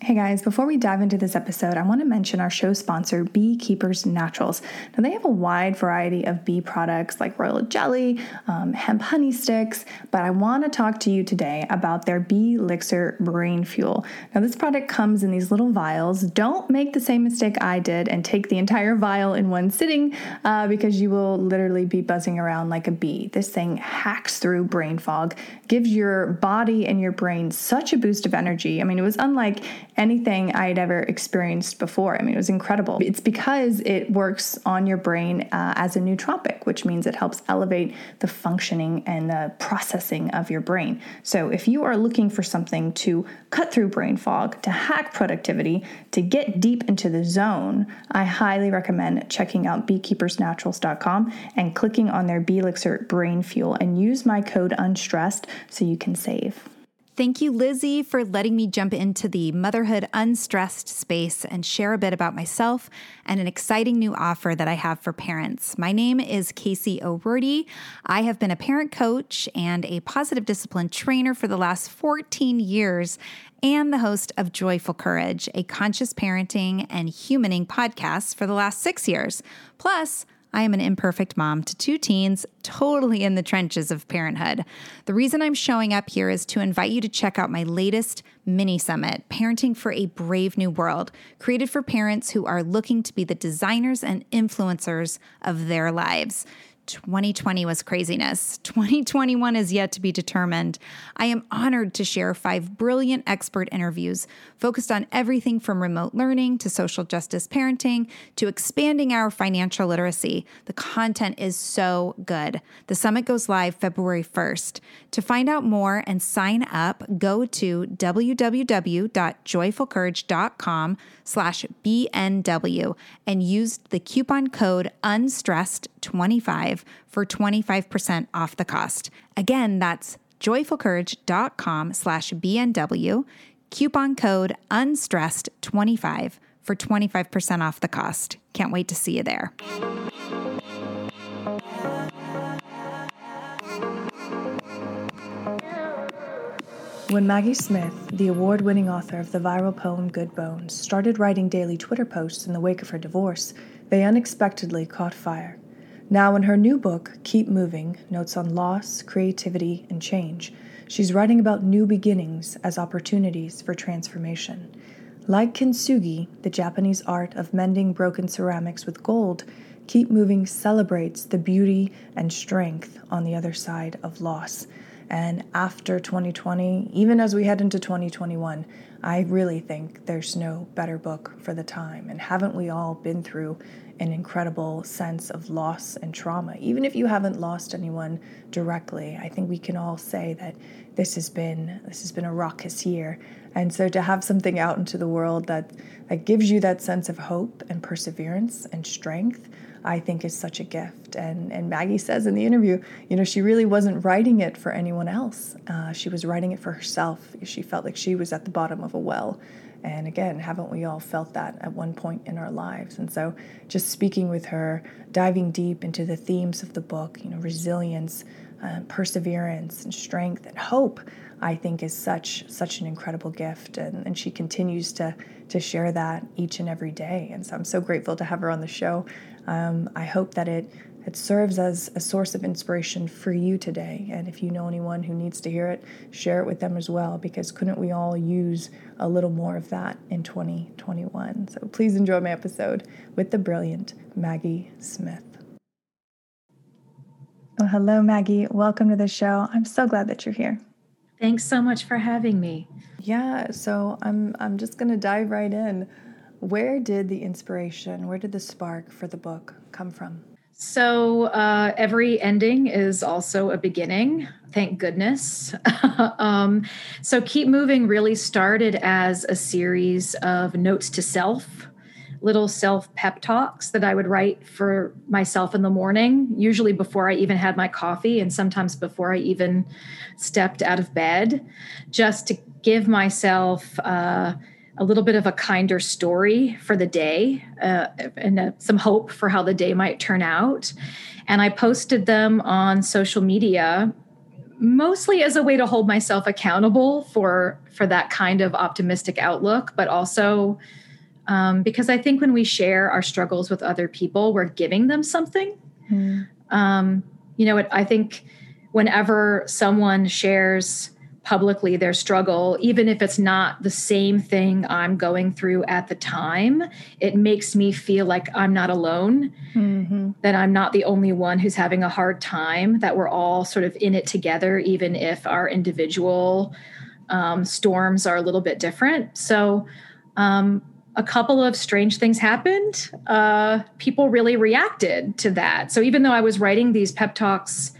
Hey guys, before we dive into this episode, I want to mention our show sponsor, Beekeepers Naturals. Now, they have a wide variety of bee products like royal jelly, um, hemp honey sticks, but I want to talk to you today about their Bee Elixir Brain Fuel. Now, this product comes in these little vials. Don't make the same mistake I did and take the entire vial in one sitting uh, because you will literally be buzzing around like a bee. This thing hacks through brain fog, gives your body and your brain such a boost of energy. I mean, it was unlike anything I had ever experienced before. I mean, it was incredible. It's because it works on your brain uh, as a nootropic, which means it helps elevate the functioning and the processing of your brain. So, if you are looking for something to cut through brain fog, to hack productivity, to get deep into the zone, I highly recommend checking out beekeepersnaturals.com and clicking on their Bee Elixir Brain Fuel and use my code UNSTRESSED so you can save. Thank you, Lizzie, for letting me jump into the motherhood unstressed space and share a bit about myself and an exciting new offer that I have for parents. My name is Casey O'Roarty. I have been a parent coach and a positive discipline trainer for the last 14 years and the host of Joyful Courage, a conscious parenting and humaning podcast for the last six years. Plus, I am an imperfect mom to two teens, totally in the trenches of parenthood. The reason I'm showing up here is to invite you to check out my latest mini summit, Parenting for a Brave New World, created for parents who are looking to be the designers and influencers of their lives. 2020 was craziness. 2021 is yet to be determined. I am honored to share five brilliant expert interviews focused on everything from remote learning to social justice parenting to expanding our financial literacy. The content is so good. The summit goes live February 1st. To find out more and sign up, go to www.joyfulcourage.com slash BNW and use the coupon code UNSTRESSED25 for 25% off the cost. Again, that's joyfulcourage.com slash BNW, coupon code UNSTRESSED25 for 25% off the cost. Can't wait to see you there. When Maggie Smith, the award winning author of the viral poem Good Bones, started writing daily Twitter posts in the wake of her divorce, they unexpectedly caught fire. Now, in her new book, Keep Moving Notes on Loss, Creativity, and Change, she's writing about new beginnings as opportunities for transformation. Like kintsugi, the Japanese art of mending broken ceramics with gold, Keep Moving celebrates the beauty and strength on the other side of loss and after 2020, even as we head into 2021, I really think there's no better book for the time. And haven't we all been through an incredible sense of loss and trauma? Even if you haven't lost anyone directly, I think we can all say that this has been this has been a raucous year. And so to have something out into the world that that gives you that sense of hope and perseverance and strength, I think is such a gift. And, and Maggie says in the interview, you know, she really wasn't writing it for anyone else. Uh, she was writing it for herself. She felt like she was at the bottom of a well. And again, haven't we all felt that at one point in our lives? And so, just speaking with her, diving deep into the themes of the book, you know, resilience, uh, perseverance, and strength, and hope, I think is such such an incredible gift. And, and she continues to to share that each and every day. And so, I'm so grateful to have her on the show. Um, I hope that it it serves as a source of inspiration for you today. And if you know anyone who needs to hear it, share it with them as well, because couldn't we all use a little more of that in 2021? So please enjoy my episode with the brilliant Maggie Smith. Well, hello, Maggie. Welcome to the show. I'm so glad that you're here. Thanks so much for having me. Yeah, so I'm I'm just going to dive right in. Where did the inspiration, where did the spark for the book come from? So uh, every ending is also a beginning. Thank goodness. um, so Keep Moving really started as a series of notes to self, little self pep talks that I would write for myself in the morning, usually before I even had my coffee and sometimes before I even stepped out of bed, just to give myself. Uh, a little bit of a kinder story for the day uh, and uh, some hope for how the day might turn out. And I posted them on social media mostly as a way to hold myself accountable for for that kind of optimistic outlook but also um, because i think when we share our struggles with other people we're giving them something mm. um, you know it, i think whenever someone shares publicly their struggle, even if it's not the same thing I'm going through at the time, it makes me feel like I'm not alone, mm-hmm. that I'm not the only one who's having a hard time, that we're all sort of in it together, even if our individual um, storms are a little bit different. So, um, a couple of strange things happened. Uh, people really reacted to that. So, even though I was writing these pep talks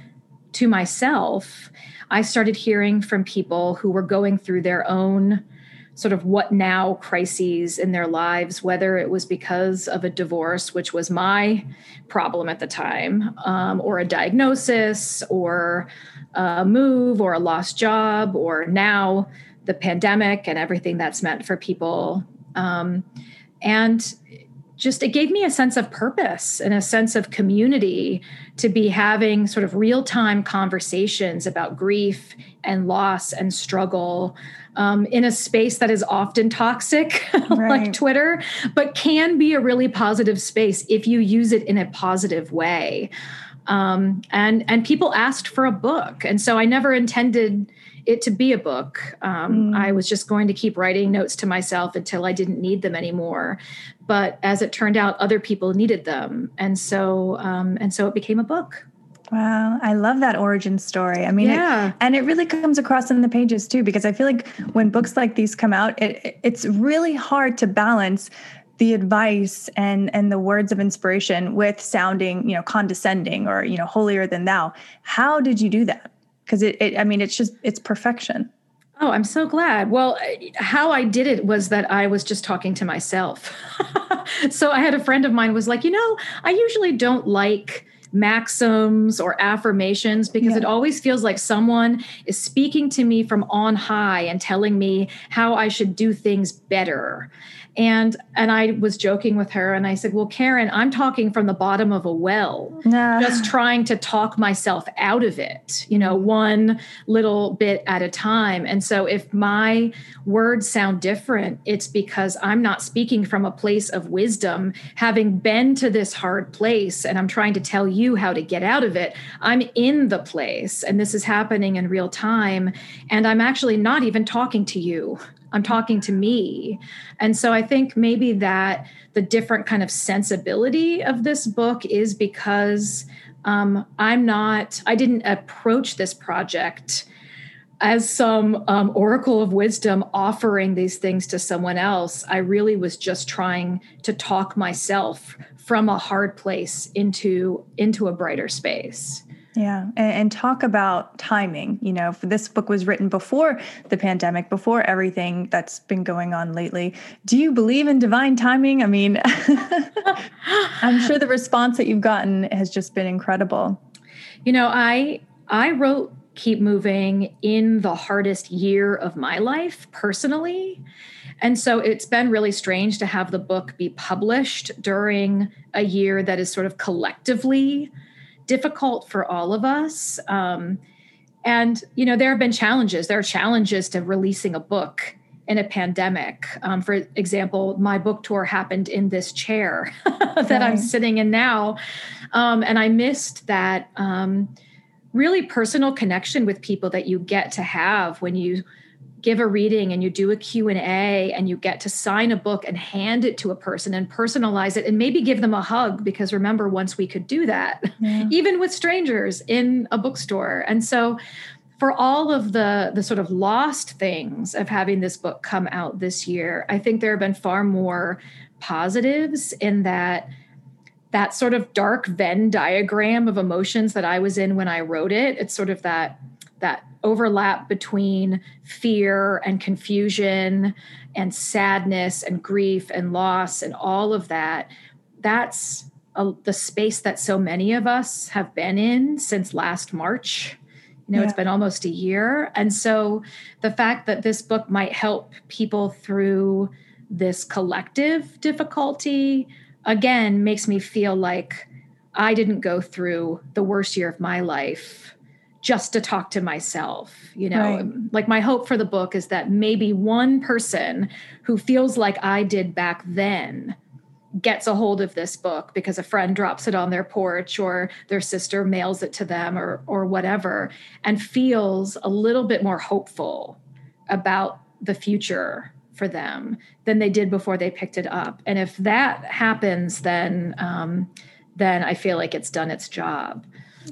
to myself, I started hearing from people who were going through their own sort of what now crises in their lives, whether it was because of a divorce, which was my problem at the time, um, or a diagnosis, or a move, or a lost job, or now the pandemic and everything that's meant for people. Um, and just it gave me a sense of purpose and a sense of community to be having sort of real time conversations about grief and loss and struggle um, in a space that is often toxic, right. like Twitter, but can be a really positive space if you use it in a positive way. Um, and and people asked for a book, and so I never intended it to be a book. Um, mm. I was just going to keep writing notes to myself until I didn't need them anymore. But as it turned out, other people needed them, and so um, and so it became a book. Wow, I love that origin story. I mean, yeah. It, and it really comes across in the pages too, because I feel like when books like these come out, it, it's really hard to balance the advice and and the words of inspiration with sounding, you know, condescending or you know, holier than thou. How did you do that? Because it, it, i mean it's just it's perfection. Oh i'm so glad. Well how i did it was that i was just talking to myself. So i had a friend of mine was like you know i usually don't like maxims or affirmations because yeah. it always feels like someone is speaking to me from on high and telling me how I should do things better and and i was joking with her and i said well karen i'm talking from the bottom of a well just trying to talk myself out of it you know one little bit at a time. And so if my words sound different it's because i'm not speaking from a place of wisdom. Having been to this hard place and i'm trying to tell you how to get out of it i'm in the place and this is happening in real time. And i'm actually not even talking to you I'm talking to me. And so I think maybe that the different kind of sensibility of this book is because um, I'm not, I didn't approach this project as some um, oracle of wisdom offering these things to someone else. I really was just trying to talk myself from a hard place into into a brighter space. Yeah, and, and, talk about timing. You know, this book was written before the pandemic, before everything that's been going on lately. Do you believe in divine timing? I mean, I'm sure the response that you've gotten has just been incredible. You know, I I wrote Keep Moving in the hardest year of my life personally. And so it's been really strange to have the book be published during a year that is sort of collectively difficult for all of us. Um, and, you know, there have been challenges. There are challenges to releasing a book in a pandemic. Um, for example, my book tour happened in this chair that. I'm sitting in now. Um, and I missed that um, really personal connection with people that you get to have when you give a reading and you do a q&a and you get to sign a book and hand it to a person and personalize it and maybe give them a hug because remember once we could do that yeah. even with strangers in a bookstore and so for all of the the sort of lost things of having this book come out this year i think there have been far more positives in that that sort of dark Venn diagram of emotions that I was in when I wrote it. It's sort of that that overlap between fear and confusion and sadness and grief and loss and all of that. That's a, the space that so many of us have been in since last March. You know, yeah. it's been almost a year. And so the fact that this book might help people through this collective difficulty again makes me feel like I didn't go through the worst year of my life just to talk to myself. You know, right. like my hope for the book is that maybe one person who feels like I did back then gets a hold of this book because a friend drops it on their porch or their sister mails it to them or or whatever and feels a little bit more hopeful about the future for them than they did before they picked it up. And if that happens, then um, then I feel like it's done its job.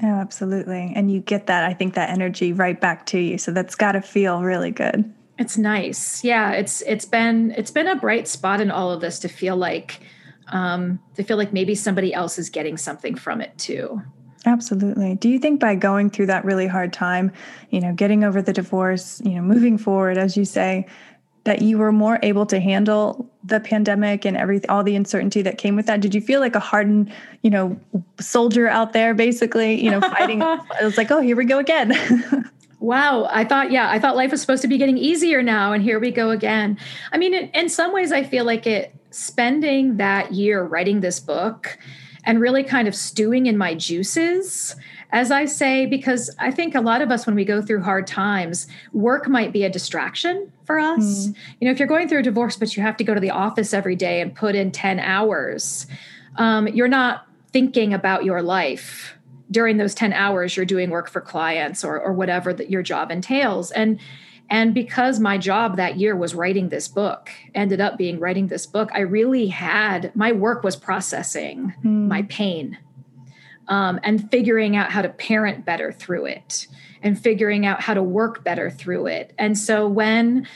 Oh, absolutely. And you get that, I think, that energy right back to you. So that's got to feel really good. It's nice. Yeah, it's it's been it's been a bright spot in all of this to feel like um, to feel like maybe somebody else is getting something from it too. Absolutely. Do you think by going through that really hard time, you know, getting over the divorce, you know, moving forward, as you say, that you were more able to handle the pandemic and everything all the uncertainty that came with that? Did you feel like a hardened you know soldier out there basically you know fighting? It was like oh here we go again. Wow. I thought yeah i thought life was supposed to be getting easier now and here we go again. I mean in, in some ways i feel like it spending that year writing this book and really kind of stewing in my juices as I say, because I think a lot of us, when we go through hard times, work might be a distraction for us. Mm. You know, if you're going through a divorce, but you have to go to the office every day and put in 10 hours, um, you're not thinking about your life during those 10 hours you're doing work for clients or, or whatever that your job entails. And and because my job that year was writing this book, ended up being writing this book, I really had my work was processing mm. my pain um, and figuring out how to parent better through it and figuring out how to work better through it. And so when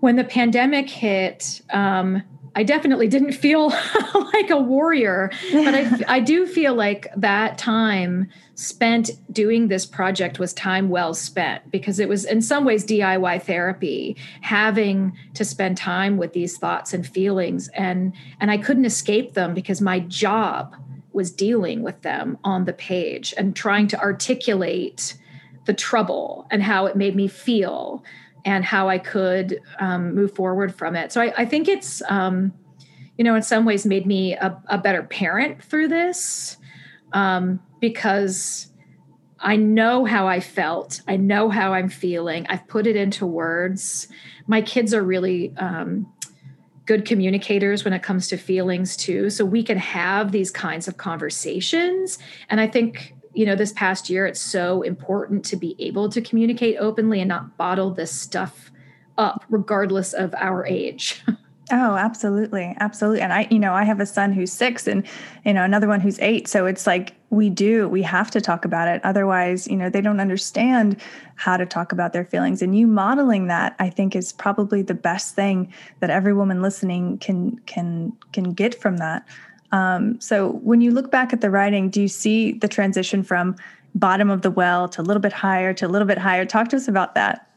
when the pandemic hit, um, I definitely didn't feel like a warrior, but I, I do feel like that time spent doing this project was time well spent because it was in some ways DIY therapy, having to spend time with these thoughts and feelings and and I couldn't escape them because my job was dealing with them on the page and trying to articulate the trouble and how it made me feel and how I could um, move forward from it. So I, I think it's, um, you know, in some ways made me a, a better parent through this um, because I know how I felt. I know how I'm feeling. I've put it into words. My kids are really um, good communicators when it comes to feelings too. So we can have these kinds of conversations. And i think you know this past year it's so important to be able to communicate openly and not bottle this stuff up regardless of our age Oh, absolutely. Absolutely. And I, you know, I have a son who's six and, you know, another one who's eight. So it's like we do, we have to talk about it. Otherwise, you know, they don't understand how to talk about their feelings. And you modeling that, I think, is probably the best thing that every woman listening can can can get from that. Um, so when you look back at the writing, do you see the transition from bottom of the well to a little bit higher to a little bit higher? Talk to us about that.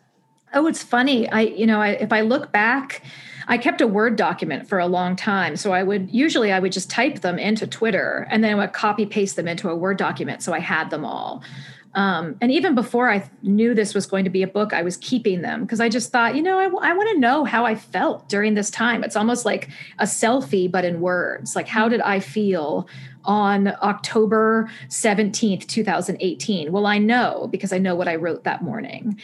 Oh, it's funny. I, you know, I, if I look back, I kept a Word document for a long time. So I would usually I would just type them into Twitter and then I would copy paste them into a Word document. So I had them all. Um, and even before I knew this was going to be a book, I was keeping them because I just thought, you know, I want to know how I felt during this time. It's almost like a selfie, but in words. Like, how did I feel on October 17th, 2018? Well, I know because I know what I wrote that morning.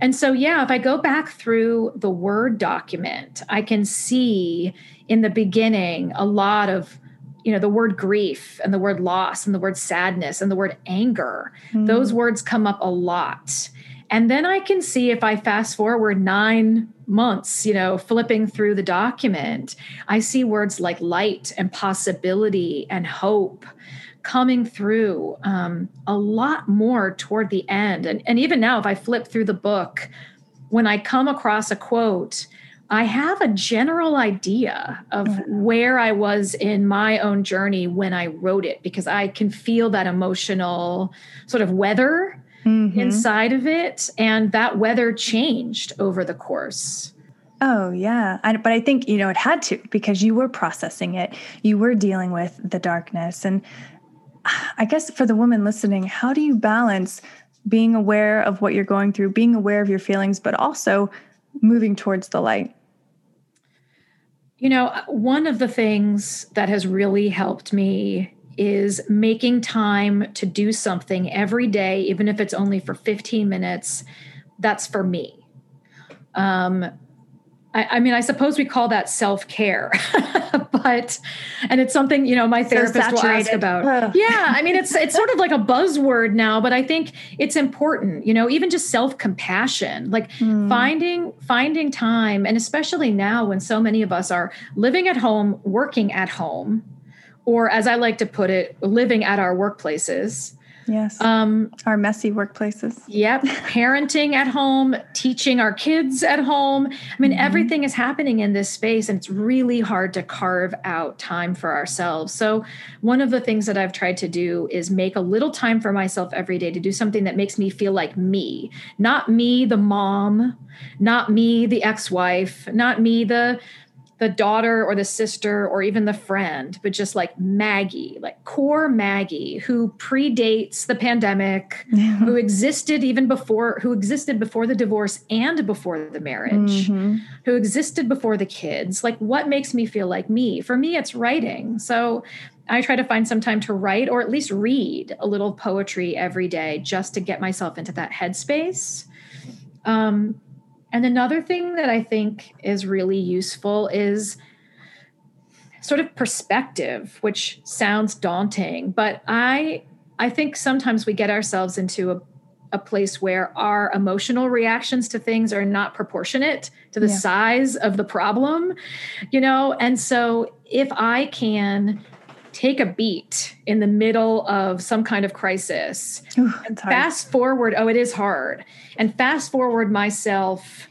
And so, yeah, if I go back through the Word document, I can see in the beginning a lot of, you know, the word grief and the word loss and the word sadness and the word anger. Mm. Those words come up a lot. And then I can see if I fast forward nine months, you know, flipping through the document, I see words like light and possibility and hope coming through um, a lot more toward the end. And, and even now, if I flip through the book, when I come across a quote I have a general idea of mm-hmm. where I was in my own journey when I wrote it because I can feel that emotional sort of weather mm-hmm. inside of it. And that weather changed over the course. Oh, yeah. I, but I think, you know, it had to because you were processing it, you were dealing with the darkness. And I guess for the woman listening, how do you balance being aware of what you're going through, being aware of your feelings, but also moving towards the light? You know, one of the things that has really helped me is making time to do something every day, even if it's only for 15 minutes, that's for me. Um, I, I mean, I suppose we call that self care, but, and it's something, you know, my therapist so will ask about. yeah. I mean, it's, it's sort of like a buzzword now, but I think it's important, you know, even just self compassion, like mm. finding, finding time. And especially now when so many of us are living at home, working at home, or as I like to put it, living at our workplaces Yes. Um, our messy workplaces. Yep. Parenting at home, teaching our kids at home. I mean, mm-hmm. everything is happening in this space, and it's really hard to carve out time for ourselves. So, one of the things that I've tried to do is make a little time for myself every day to do something that makes me feel like me, not me, the mom, not me, the ex wife, not me, the the daughter or the sister or even the friend, but just like Maggie, like core Maggie, who predates the pandemic, who existed even before, who existed before the divorce and before the marriage, mm-hmm. who existed before the kids. Like, what makes me feel like me? For me, it's writing. So I try to find some time to write or at least read a little poetry every day just to get myself into that headspace. Um, and another thing that I think is really useful is sort of perspective, which sounds daunting, but I I think sometimes we get ourselves into a, a place where our emotional reactions to things are not proportionate to the yeah. size of the problem, you know? And so if I can take a beat in the middle of some kind of crisis. Ooh, and fast forward oh it is hard. And fast forward myself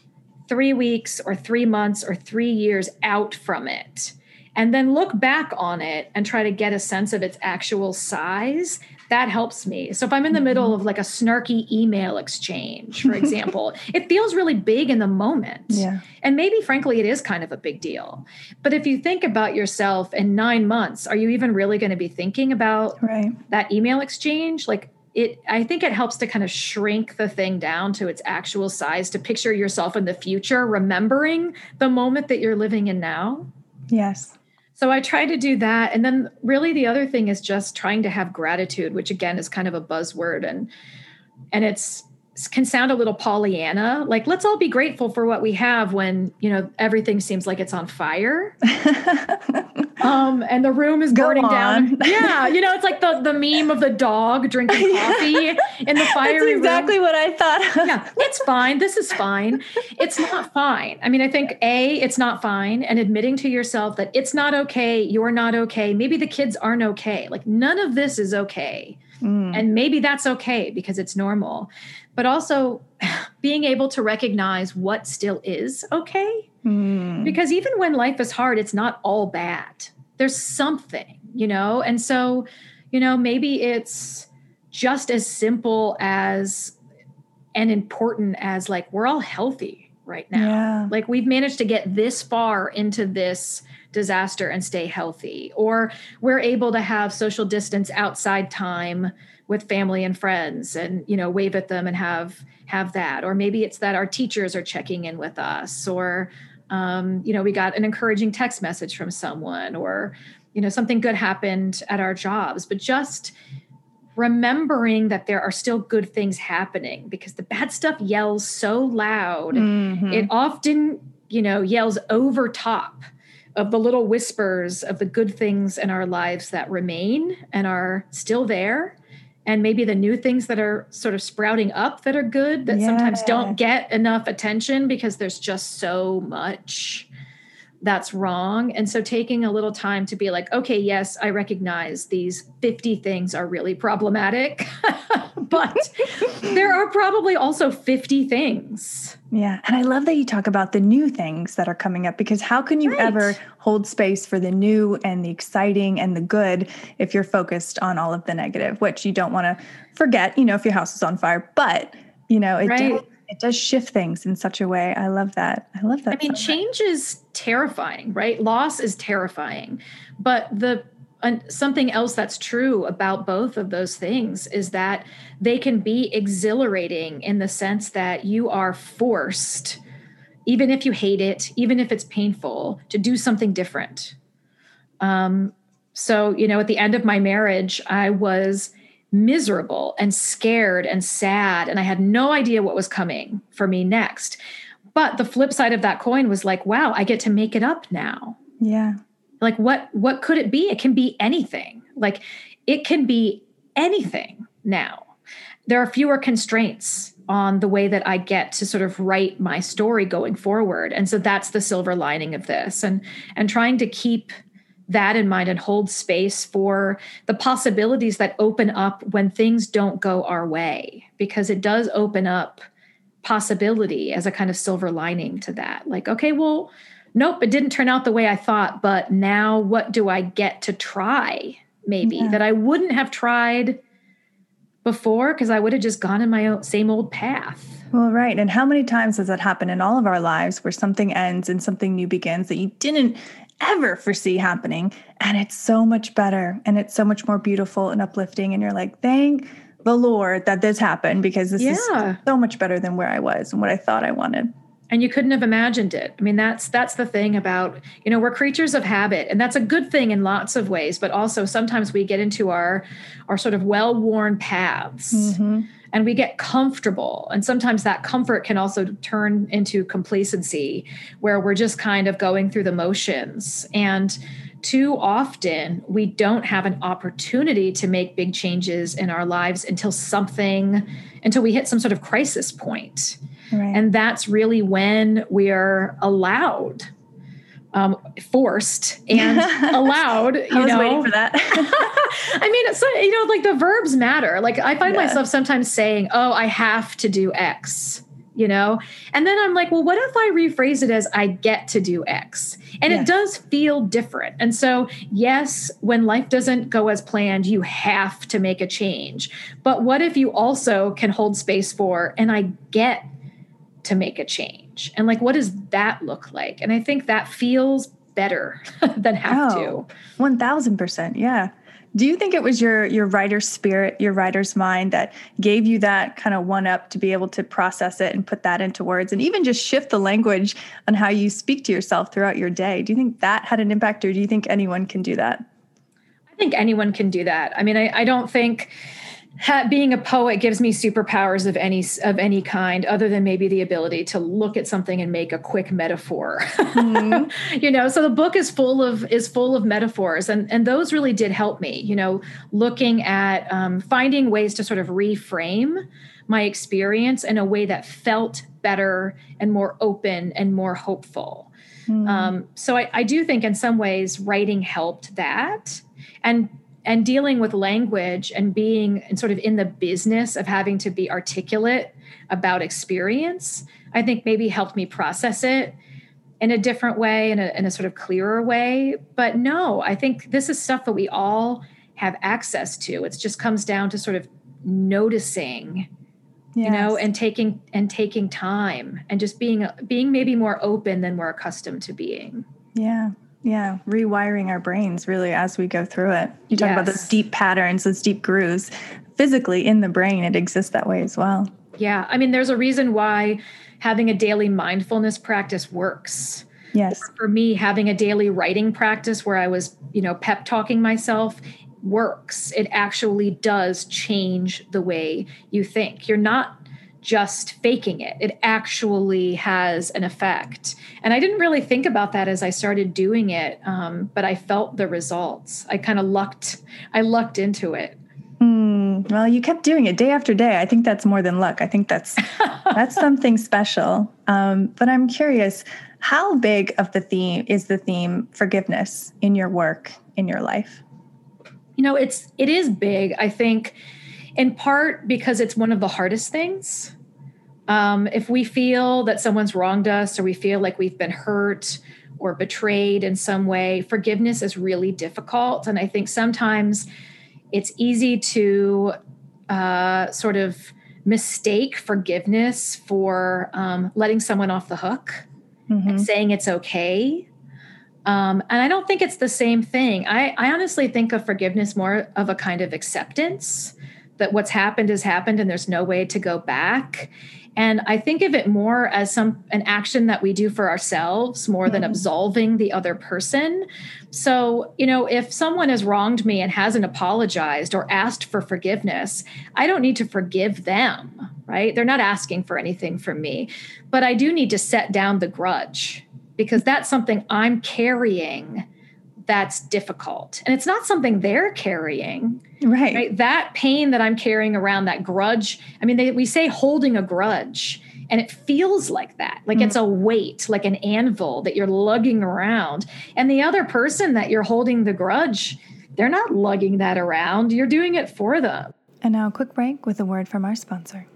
three weeks or three months or three years out from it. And then look back on it and try to get a sense of its actual size that helps me. So if i'm in the middle mm-hmm. of like a snarky email exchange for example it feels really big in the moment. Yeah. And maybe frankly it is kind of a big deal. But if you think about yourself in nine months are you even really going to be thinking about right. that email exchange? Like it i think it helps to kind of shrink the thing down to its actual size to picture yourself in the future remembering the moment that you're living in now. Yes so I try to do that. And then really the other thing is just trying to have gratitude, which again is kind of a buzzword and and it's can sound a little Pollyanna. Like, let's all be grateful for what we have when, you know, everything seems like it's on fire. um, and the room is Go burning on. down. Yeah. You know, it's like the, the meme of the dog drinking coffee in the fiery That's exactly room. what I thought. yeah. It's fine. This is fine. It's not fine. I mean, I think A, it's not fine. And admitting to yourself that it's not okay, you're not okay. Maybe the kids aren't okay. Like, none of this is okay. Mm. And maybe that's okay because it's normal but also being able to recognize what still is okay. Mm. Because even when life is hard, it's not all bad. There's something, you know? And so, you know, maybe it's just as simple as and important as like we're all healthy right now. Yeah. Like we've managed to get this far into this disaster and stay healthy. Or we're able to have social distance outside time with family and friends and you know wave at them and have have that. Or maybe it's that our teachers are checking in with us. Or um, you know we got an encouraging text message from someone or you know something good happened at our jobs. But just remembering that there are still good things happening because the bad stuff yells so loud. Mm-hmm. it often you know yells over top of the little whispers of the good things in our lives that remain and are still there and maybe the new things that are sort of sprouting up that are good that yeah. sometimes don't get enough attention because there's just so much that's wrong. And so taking a little time to be like, okay, yes, I recognize these 50 things are really problematic, but there are probably also 50 things. Yeah. And I love that you talk about the new things that are coming up because how can you right. ever hold space for the new and the exciting and the good if you're focused on all of the negative, which you don't want to forget, you know, if your house is on fire, but you know, it right. does it does shift things in such a way. I love that. I love that. I mean, so change is terrifying, right? Loss is terrifying. But the uh, something else that's true about both of those things is that they can be exhilarating in the sense that you are forced even if you hate it, even if it's painful, to do something different. Um, so, you know, at the end of my marriage, I was miserable and scared and sad and i had no idea what was coming for me next. But the flip side of that coin was like wow i get to make it up now. Yeah. Like what what could it be? It can be anything. Like it can be anything now. There are fewer constraints on the way that i get to sort of write my story going forward. And so that's the silver lining of this. And and trying to keep that in mind and hold space for the possibilities that open up when things don't go our way because it does open up possibility as a kind of silver lining to that like okay well nope it didn't turn out the way i thought but now what do i get to try maybe yeah. that i wouldn't have tried before because i would have just gone in my own, same old path well, right. And how many times has that happened in all of our lives where something ends and something new begins that you didn't ever foresee happening. And it's so much better and it's so much more beautiful and uplifting. And you're like, thank the Lord that this happened because this yeah. is so much better than where I was and what I thought I wanted and you couldn't have imagined it i mean that's that's the thing about you know we're creatures of habit and that's a good thing in lots of ways but also sometimes we get into our our sort of well-worn paths mm-hmm and we get comfortable. And sometimes that comfort can also turn into complacency, where we're just kind of going through the motions. And too often, we don't have an opportunity to make big changes in our lives until something, until we hit some sort of crisis point. Right. And that's really when we are allowed um, forced and allowed. You I was know? waiting for that. I mean, it's you know, like the verbs matter. Like I find yeah. myself sometimes saying, "Oh, I have to do X," you know, and then I'm like, "Well, what if I rephrase it as I get to do X?" And it does feel different. And so, yes, when life doesn't go as planned, you have to make a change. But what if you also can hold space for, and I get to make a change. And like what does that look like? And i think that feels better than have oh, to 1000% yeah. Do you think it was your your writer's spirit your writer's mind that gave you that kind of one up to be able to process it and put that into words and even just shift the language on how you speak to yourself throughout your day? Do you think that had an impact or do you think anyone can do that? I think anyone can do that. I mean i, I don't think being a poet gives me superpowers of any of any kind other than maybe the ability to look at something and make a quick metaphor mm-hmm. you know so the book is full of is full of metaphors and and those really did help me you know looking at um, finding ways to sort of reframe my experience in a way that felt better and more open and more hopeful mm-hmm. um, so I, I do think in some ways writing helped that and and dealing with language and being and sort of in the business of having to be articulate about experience i think maybe helped me process it in a different way in a, in a sort of clearer way. But no i think this is stuff that we all have access to. It just comes down to sort of noticing yes. you know and taking and taking time and just being being maybe more open than we're accustomed to being. Yeah yeah, rewiring our brains really as we go through it. You talk yes. about those deep patterns, those deep grooves. Physically in the brain, it exists that way as well. Yeah. I mean, there's a reason why having a daily mindfulness practice works. Yes. For me, having a daily writing practice where I was, you know, pep talking myself works. It actually does change the way you think. You're not just faking it. It actually has an effect. And I didn't really think about that as I started doing it, um, but I felt the results. I kind of lucked. I lucked into it. Mm, well, you kept doing it day after day. I think that's more than luck. I think that's that's something special. Um, but I'm curious. How big of the theme is the theme forgiveness in your work, in your life? You know, it's it is big. I think in part because it's one of the hardest things. Um, if we feel that someone's wronged us or we feel like we've been hurt or betrayed in some way, forgiveness is really difficult. And I think sometimes it's easy to uh, sort of mistake forgiveness for um, letting someone off the hook mm-hmm. and saying it's okay. Um, and I don't think it's the same thing. I, I honestly think of forgiveness more of a kind of acceptance that what's happened has happened and there's no way to go back and i think of it more as some an action that we do for ourselves more mm-hmm. than absolving the other person. So you know if someone has wronged me and hasn't apologized or asked for forgiveness i don't need to forgive them right? They're not asking for anything from me. But i do need to set down the grudge because that's something i'm carrying that's difficult. And it's not something they're carrying right, right? that pain that i'm carrying around that grudge i mean they, we say holding a grudge and it feels like that. Like mm. it's a weight like an anvil that you're lugging around. And the other person that you're holding the grudge they're not lugging that around. You're doing it for them. And now a quick break with a word from our sponsor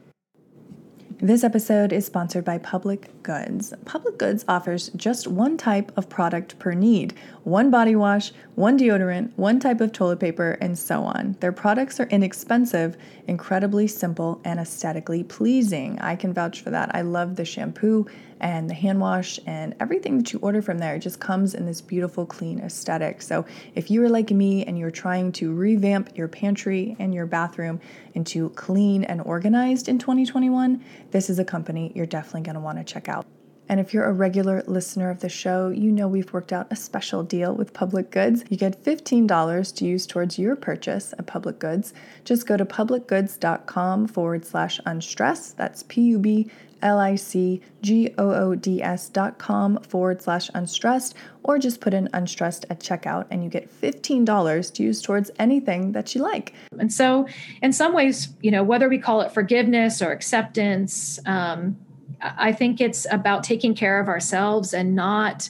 this episode is sponsored by Public Goods. Public Goods offers just one type of product per need one body wash, one deodorant, one type of toilet paper, and so on. Their products are inexpensive, incredibly simple, and aesthetically pleasing. I can vouch for that. I love the shampoo and the hand wash and everything that you order from there just comes in this beautiful, clean aesthetic. So if you are like me and you're trying to revamp your pantry and your bathroom into clean and organized in 2021, this is a company you're definitely going to want to check out. And if you're a regular listener of the show, you know we've worked out a special deal with Public Goods. You get $15 to use towards your purchase at Public Goods. Just go to publicgoods.com forward slash unstressed. That's P U B L I C G O O D S dot com forward slash unstressed, or just put in unstressed at checkout and you get $15 to use towards anything that you like. And so, in some ways, you know, whether we call it forgiveness or acceptance, um, I think it's about taking care of ourselves and not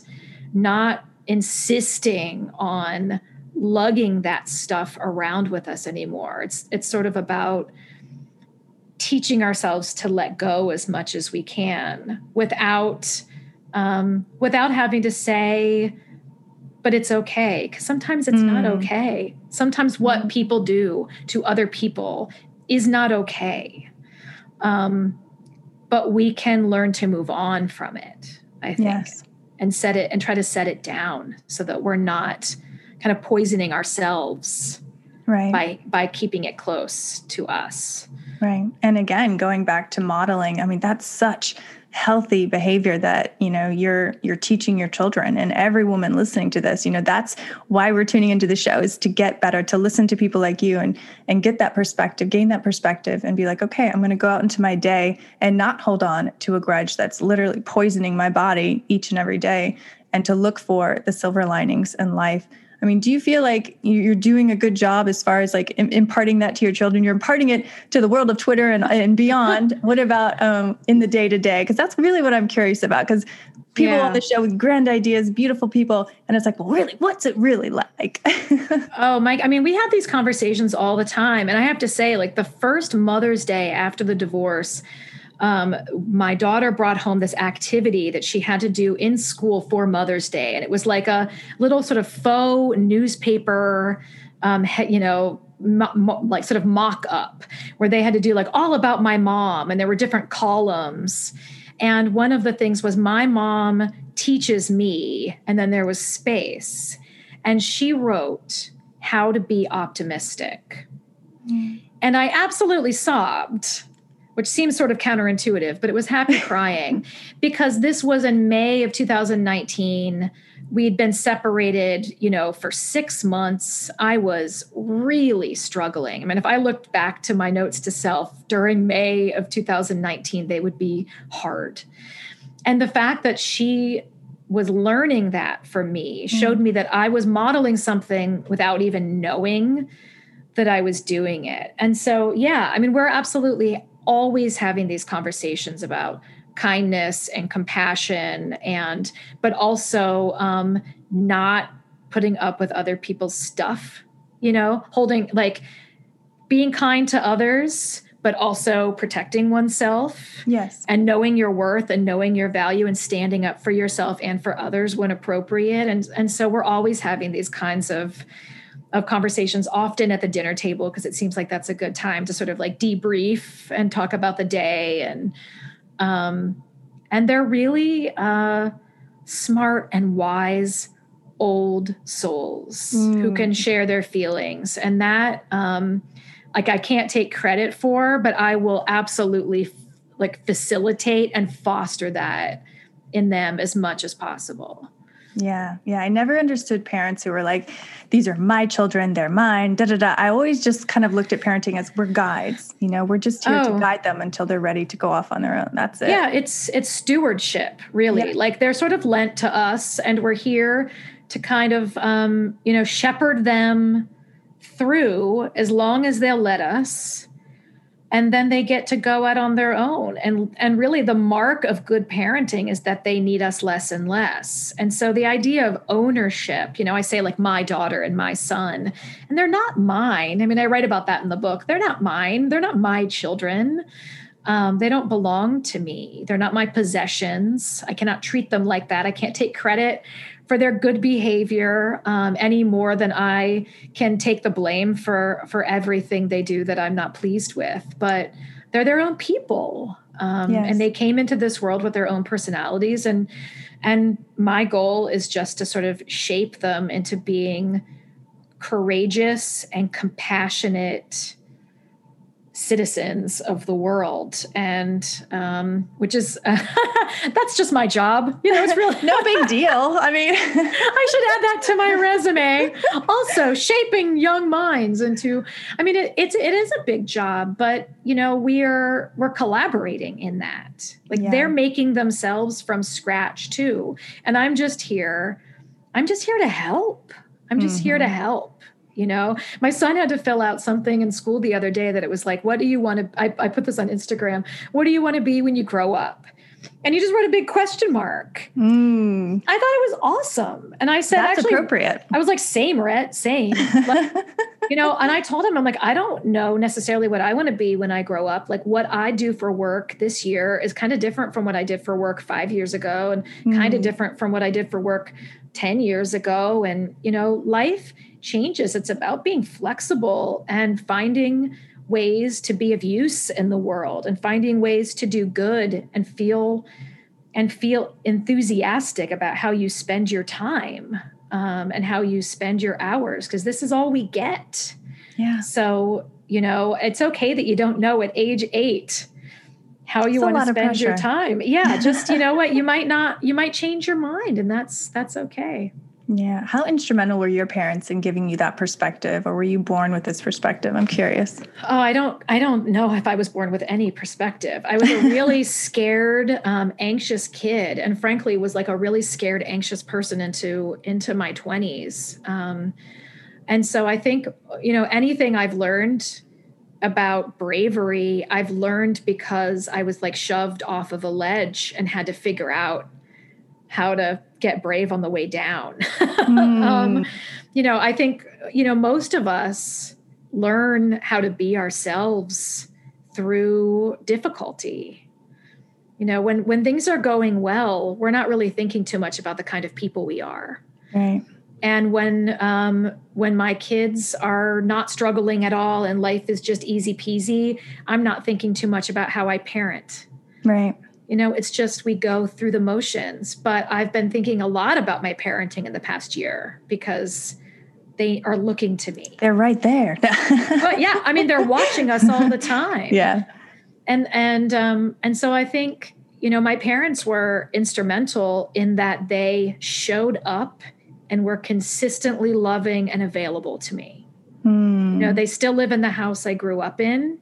not insisting on lugging that stuff around with us anymore. It's it's sort of about teaching ourselves to let go as much as we can without um, without having to say but it's okay because sometimes it's mm. not okay sometimes what mm. people do to other people is not okay um, but we can learn to move on from it i think yes. and set it and try to set it down so that we're not kind of poisoning ourselves right. by by keeping it close to us. Right. And again going back to modeling i mean that's such healthy behavior that you know you're you're teaching your children. And every woman listening to this you know that's why we're tuning into the show is to get better to listen to people like you and and get that perspective gain that perspective and be like okay i'm going to go out into my day and not hold on to a grudge that's literally poisoning my body each and every day and to look for the silver linings in life I mean, do you feel like you're doing a good job as far as like imparting that to your children? You're imparting it to the world of Twitter and, and beyond. what about um, in the day to day? Because that's really what I'm curious about. Because people yeah. on the show with grand ideas, beautiful people, and it's like, well, really, what's it really like? oh, Mike, I mean, we have these conversations all the time, and I have to say, like the first Mother's Day after the divorce um, my daughter brought home this activity that she had to do in school for Mother's Day. And it was like a little sort of faux newspaper, um, you know, mo- mo- like sort of mock up where they had to do like all about my mom and there were different columns. And one of the things was my mom teaches me, and then there was space. And she wrote how to be optimistic. Mm. And I absolutely sobbed which seems sort of counterintuitive, but it was happy crying because this was in May of 2019. We'd been separated, you know, for six months. I was really struggling. I mean, if I looked back to my notes to self during May of 2019, they would be hard. And the fact that she was learning that from me showed mm. me that I was modeling something without even knowing that I was doing it. And so, yeah, I mean, we're absolutely always having these conversations about kindness and compassion and but also um, not putting up with other people's stuff you know holding like being kind to others but also protecting oneself yes. and knowing your worth and knowing your value and standing up for yourself and for others when appropriate. And and so we're always having these kinds of of conversations often at the dinner table because it seems like that's a good time to sort of like debrief and talk about the day and um and they're really uh smart and wise old souls mm. who can share their feelings and that um like I can't take credit for, but I will absolutely like facilitate and foster that in them as much as possible. Yeah, yeah. I never understood parents who were like, "These are my children; they're mine." Da da da. I always just kind of looked at parenting as we're guides. You know, we're just here oh. to guide them until they're ready to go off on their own. That's it. Yeah, it's it's stewardship, really. Yeah. Like they're sort of lent to us, and we're here to kind of, um, you know, shepherd them through as long as they'll let us and then they get to go out on their own. And and really the mark of good parenting is that they need us less and less. And so the idea of ownership you know i say like my daughter and my son and they're not mine. I mean i write about that in the book. They're not mine. They're not my children. Um, they don't belong to me. They're not my possessions. I cannot treat them like that. I can't take credit for their good behavior um, any more than I can take the blame for for everything they do that I'm not pleased with. But they're their own people, um, yes. and they came into this world with their own personalities. and And my goal is just to sort of shape them into being courageous and compassionate citizens of the world and um, which is uh, that's just my job you know it's really no big deal i mean i should add that to my resume also shaping young minds into i mean it, it's it is a big job but you know we're we're collaborating in that like yeah. they're making themselves from scratch too and i'm just here i'm just here to help i'm just mm-hmm. here to mm-hmm. help you know my son had to fill out something in school the other day that it was like what do you want to I, I put this on instagram what do you want to be when you grow up and you just wrote a big question mark. Mm. I thought it was awesome. And I said, That's actually, appropriate. I was like, same, Rhett, same. Like, you know, and I told him, I'm like, I don't know necessarily what I want to be when I grow up. Like, what I do for work this year is kind of different from what I did for work five years ago and mm. kind of different from what I did for work 10 years ago. And, you know, life changes. It's about being flexible and finding ways to be of use in the world and finding ways to do good and feel and feel enthusiastic about how you spend your time um, and how you spend your hours because this is all we get. Yeah. So, you know, it's okay that you don't know at age eight how you want to spend your time. Yeah. Just, you know what, you might not, you might change your mind and that's, that's okay. Yeah. How instrumental were your parents in giving you that perspective or were you born with this perspective? I'm curious. Oh, I don't I don't know if I was born with any perspective. I was a really scared, um, anxious kid and frankly was like a really scared, anxious person into into my 20s. Um, and so I think, you know, anything I've learned about bravery, I've learned because I was like shoved off of a ledge and had to figure out how to get brave on the way down. Mm. um, you know, I think, you know, most of us learn how to be ourselves through difficulty. You know, when when things are going well, we're not really thinking too much about the kind of people we are. Right. And when um, when my kids are not struggling at all and life is just easy peasy, I'm not thinking too much about how I parent. Right you know it's just we go through the motions but i've been thinking a lot about my parenting in the past year because they are looking to me. They're right there. But yeah i mean they're watching us all the time. Yeah. And and um and so i think you know my parents were instrumental in that they showed up and were consistently loving and available to me. Mm. you know they still live in the house i grew up in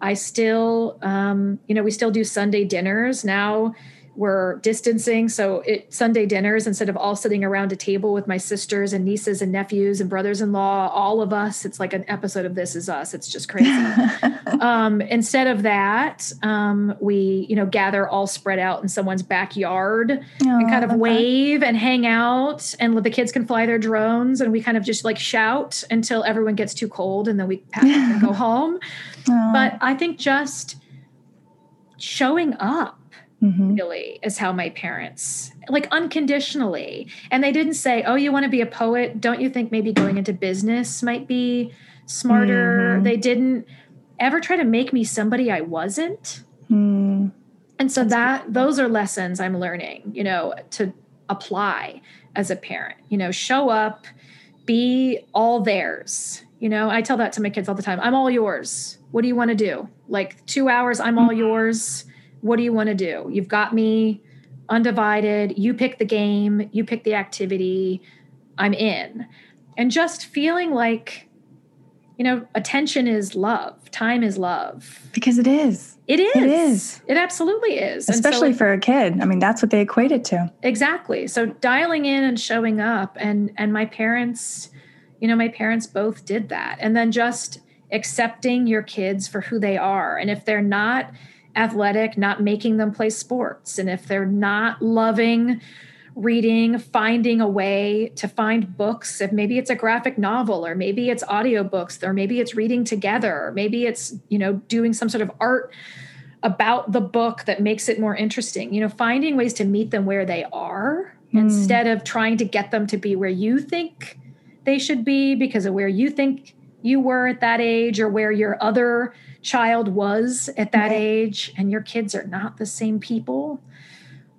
I still, um, you know, we still do Sunday dinners now. We're distancing. So it Sunday dinners instead of all sitting around a table with my sisters and nieces and nephews and brothers-in-law, all of us. It's like an episode of This Is Us. It's just crazy. um, instead of that, um, we you know gather all spread out in someone's backyard oh, and kind of wave that. and hang out, and the kids can fly their drones, and we kind of just like shout until everyone gets too cold, and then we pack and go home. Oh. But I think just showing up mm-hmm. really is how my parents like unconditionally and they didn't say oh you want to be a poet don't you think maybe going into business might be smarter mm-hmm. they didn't ever try to make me somebody i wasn't mm. and so That's that beautiful. those are lessons i'm learning you know to apply as a parent you know show up be all theirs you know i tell that to my kids all the time i'm all yours what do you want to do like two hours i'm all mm-hmm. yours what do you want to do? You've got me undivided. You pick the game, you pick the activity. I'm in. And just feeling like, you know, attention is love, time is love. Because it is. It is. It is. It absolutely is. Especially so, for a kid. I mean, that's what they equate it to. Exactly. So dialing in and showing up and and my parents, you know, my parents both did that. And then just accepting your kids for who they are. And if they're not athletic, not making them play sports. And if they're not loving reading, finding a way to find books, if maybe it's a graphic novel or maybe it's audiobooks or maybe it's reading together, or maybe it's, you know, doing some sort of art about the book that makes it more interesting. You know, finding ways to meet them where they are mm. instead of trying to get them to be where you think they should be because of where you think you were at that age or where your other child was at that age and your kids are not the same people.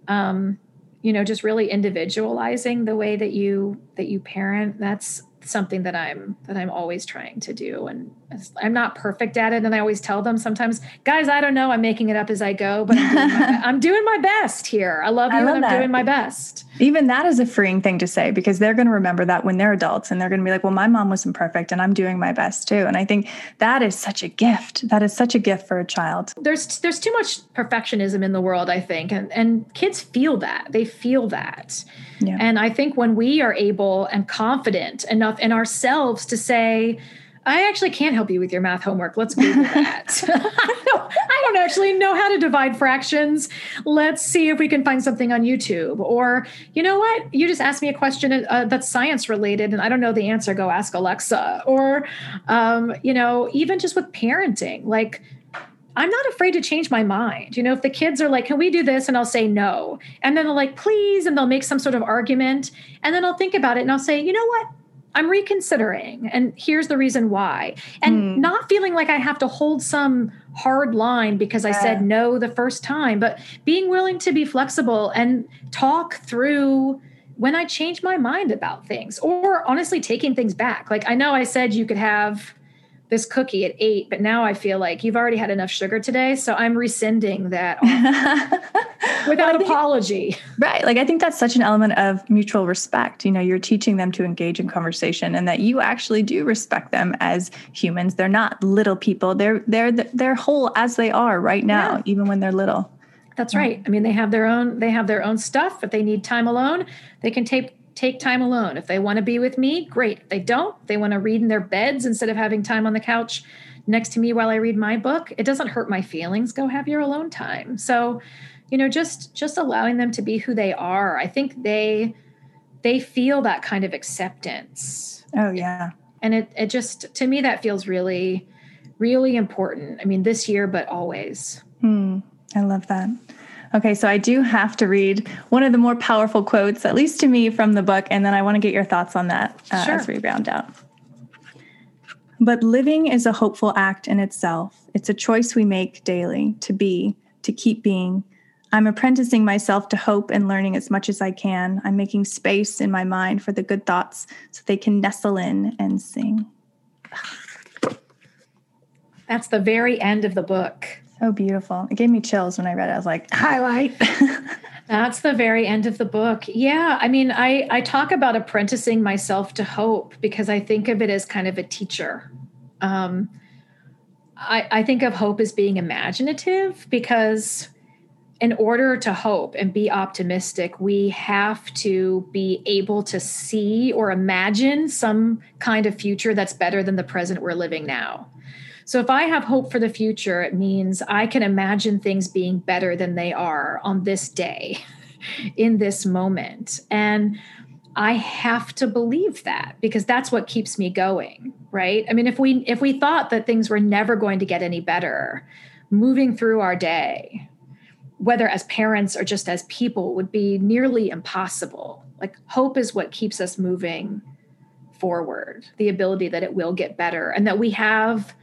Um, you know just really individualizing the way that you that you parent that's something that I'm that I'm always trying to do. And I'm not perfect at it. And I always tell them sometimes guys I don't know. I'm making it up as I go but I'm doing my, I'm doing my best here. I love you I love and I'm that. doing my best. Even that is a freeing thing to say because they're going to remember that when they're adults and they're going to be like well my mom wasn't perfect and I'm doing my best too. And I think that is such a gift. That is such a gift for a child. There's there's too much perfectionism in the world I think. And and kids feel that. They feel that. Yeah. And I think when we are able and confident enough in ourselves to say, I actually can't help you with your math homework. Let's Google that. I, don't, I don't actually know how to divide fractions. Let's see if we can find something on YouTube. Or, you know what? You just asked me a question uh, that's science related and I don't know the answer. Go ask Alexa. Or, um, you know, even just with parenting, like, I'm not afraid to change my mind. You know, if the kids are like, can we do this? And I'll say no. And then they're like, please. And they'll make some sort of argument. And then I'll think about it and I'll say, you know what? I'm reconsidering. And here's the reason why. And mm. not feeling like I have to hold some hard line because I said no the first time, but being willing to be flexible and talk through when I change my mind about things or honestly taking things back. Like I know I said you could have this cookie at eight, but now I feel like you've already had enough sugar today. So I'm rescinding that without apology. Right. Like I think that's such an element of mutual respect. You know, you're teaching them to engage in conversation and that you actually do respect them as humans. They're not little people. They're they're they're whole as they are right now, yeah. even when they're little. That's right. I mean, they have their own they have their own stuff. but they need time alone, they can take take time alone. If they want to be with me, great. If they don't, they want to read in their beds instead of having time on the couch next to me while I read my book. It doesn't hurt my feelings. Go have your alone time. So, you know, just just allowing them to be who they are. I think they they feel that kind of acceptance. Oh yeah. And it it just to me that feels really really important. I mean, this year but always. Hmm. I love that. Okay, so I do have to read one of the more powerful quotes, at least to me, from the book, and then I want to get your thoughts on that uh, sure. as we round out. But living is a hopeful act in itself. It's a choice we make daily to be, to keep being. I'm apprenticing myself to hope and learning as much as I can. I'm making space in my mind for the good thoughts so they can nestle in and sing. That's the very end of the book. So beautiful. It gave me chills when I read it. I was like, highlight. That's the very end of the book. Yeah. I mean, I, I talk about apprenticing myself to hope because I think of it as kind of a teacher. Um, I, I think of hope as being imaginative because in order to hope and be optimistic, we have to be able to see or imagine some kind of future that's better than the present we're living now. So if I have hope for the future, it means I can imagine things being better than they are on this day, in this moment. And I have to believe that because that's what keeps me going, right? I mean, if we if we thought that things were never going to get any better, moving through our day, whether as parents or just as people would be nearly impossible. Like hope is what keeps us moving forward, the ability that it will get better and that we have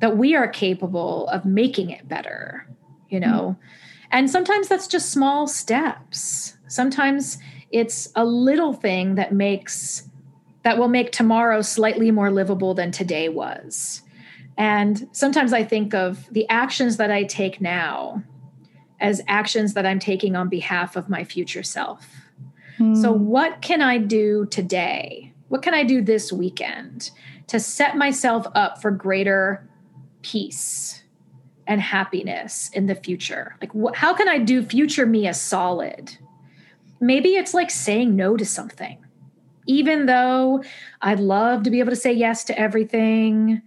that we are capable of making it better, you know. Mm-hmm. And sometimes that's just small steps. Sometimes it's a little thing that makes that will make tomorrow slightly more livable than today was. And sometimes I think of the actions that I take now as actions that I'm taking on behalf of my future self. Mm. So, what can I do today? What can I do this weekend to set myself up for greater peace and happiness in the future? Like, wh- how can I do future me a solid? maybe it's like saying no to something. Even though I'd love to be able to say yes to everything,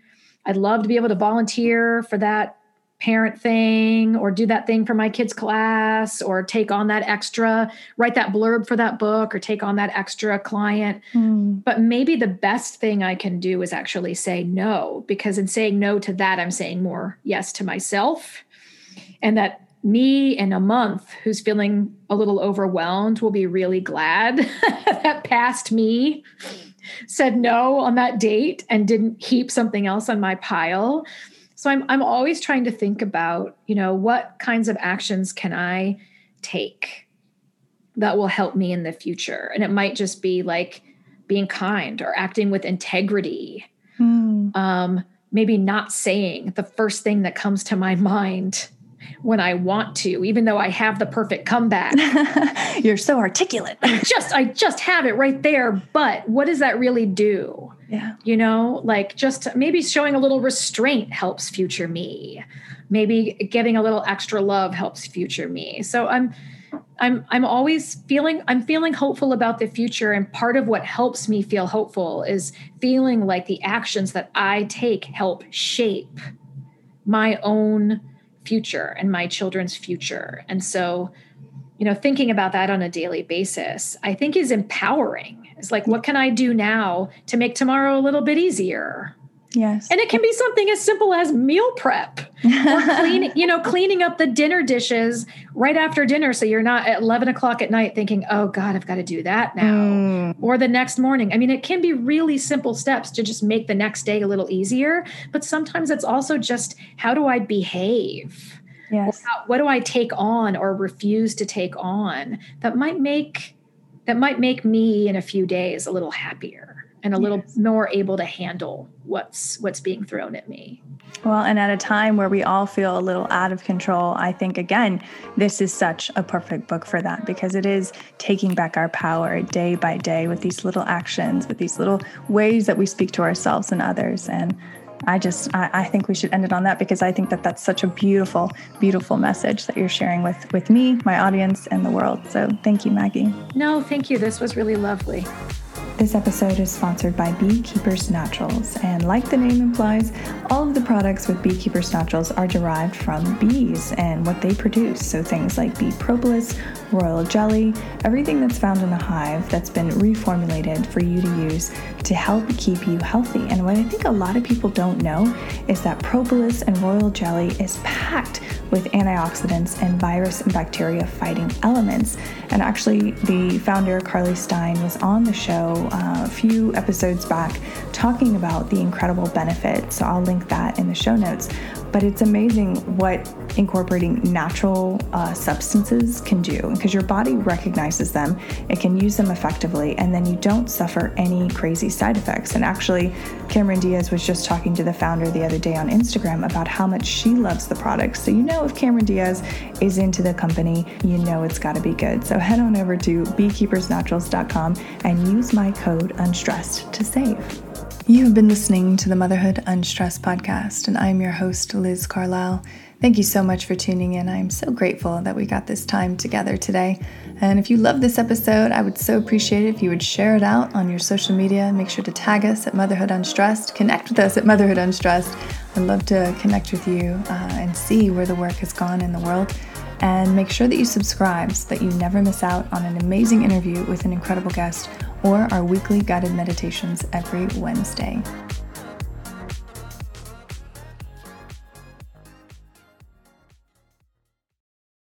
I'd love to be able to volunteer for that parent thing or do that thing for my kids' class or take on that extra, write that blurb for that book or take on that extra client. Mm. But maybe the best thing I can do is actually say no, because in saying no to that, I'm saying more yes to myself. And that me in a month who's feeling a little overwhelmed will be really glad that past me said no on that date and didn't heap something else on my pile. So I'm I'm always trying to think about, you know, what kinds of actions can I take that will help me in the future? And it might just be like being kind or acting with integrity. Mm. Um, maybe not saying the first thing that comes to my mind when I want to, even though I have the perfect comeback. You're so articulate. I just I just have it right there, but what does that really do? Yeah. You know, like just maybe showing a little restraint helps future me. Maybe giving a little extra love helps future me. So I'm I'm I'm always feeling I'm feeling hopeful about the future and part of what helps me feel hopeful is feeling like the actions that I take help shape my own future and my children's future. And so, you know, thinking about that on a daily basis, I think is empowering. It's like, what can I do now to make tomorrow a little bit easier? Yes. And it can be something as simple as meal prep or clean, you know, cleaning up the dinner dishes right after dinner. So you're not at 11 o'clock at night thinking, oh God, I've got to do that now. Mm. Or the next morning. I mean, it can be really simple steps to just make the next day a little easier. But sometimes it's also just how do I behave? Yes. What do I take on or refuse to take on that might make that might make me in a few days a little happier and a yes. little more able to handle what's what's being thrown at me. Well, and at a time where we all feel a little out of control, I think again, this is such a perfect book for that because it is taking back our power day by day with these little actions, with these little ways that we speak to ourselves and others. And I just, I, I think we should end it on that because I think that that's such a beautiful, beautiful message that you're sharing with with me, my audience, and the world. So thank you, Maggie. No, thank you. This was really lovely. This episode is sponsored by Beekeepers Naturals, and like the name implies, all of the products with Beekeepers Naturals are derived from bees and what they produce. So things like bee propolis, royal jelly, everything that's found in a hive that's been reformulated for you to use to help keep you healthy. And what I think a lot of people don't know is that propolis and royal jelly is packed with antioxidants and virus and bacteria fighting elements. And actually, the founder, Carly Stein, was on the show a few episodes back talking about the incredible benefit. So I'll link that in the show notes. But it's amazing what incorporating natural uh, substances can do because your body recognizes them, it can use them effectively, and then you don't suffer any crazy side effects. And actually, Cameron Diaz was just talking to the founder the other day on Instagram about how much she loves the product. So, you know, if Cameron Diaz is into the company, you know it's got to be good. So, head on over to beekeepersnaturals.com and use my code UNSTRESSED to save. You have been listening to the Motherhood Unstressed podcast, and I'm your host, Liz Carlisle. Thank you so much for tuning in. I'm so grateful that we got this time together today. And if you love this episode, I would so appreciate it if you would share it out on your social media. Make sure to tag us at Motherhood Unstressed. Connect with us at Motherhood Unstressed. I'd love to connect with you uh, and see where the work has gone in the world. And make sure that you subscribe so that you never miss out on an amazing interview with an incredible guest or our weekly guided meditations every Wednesday.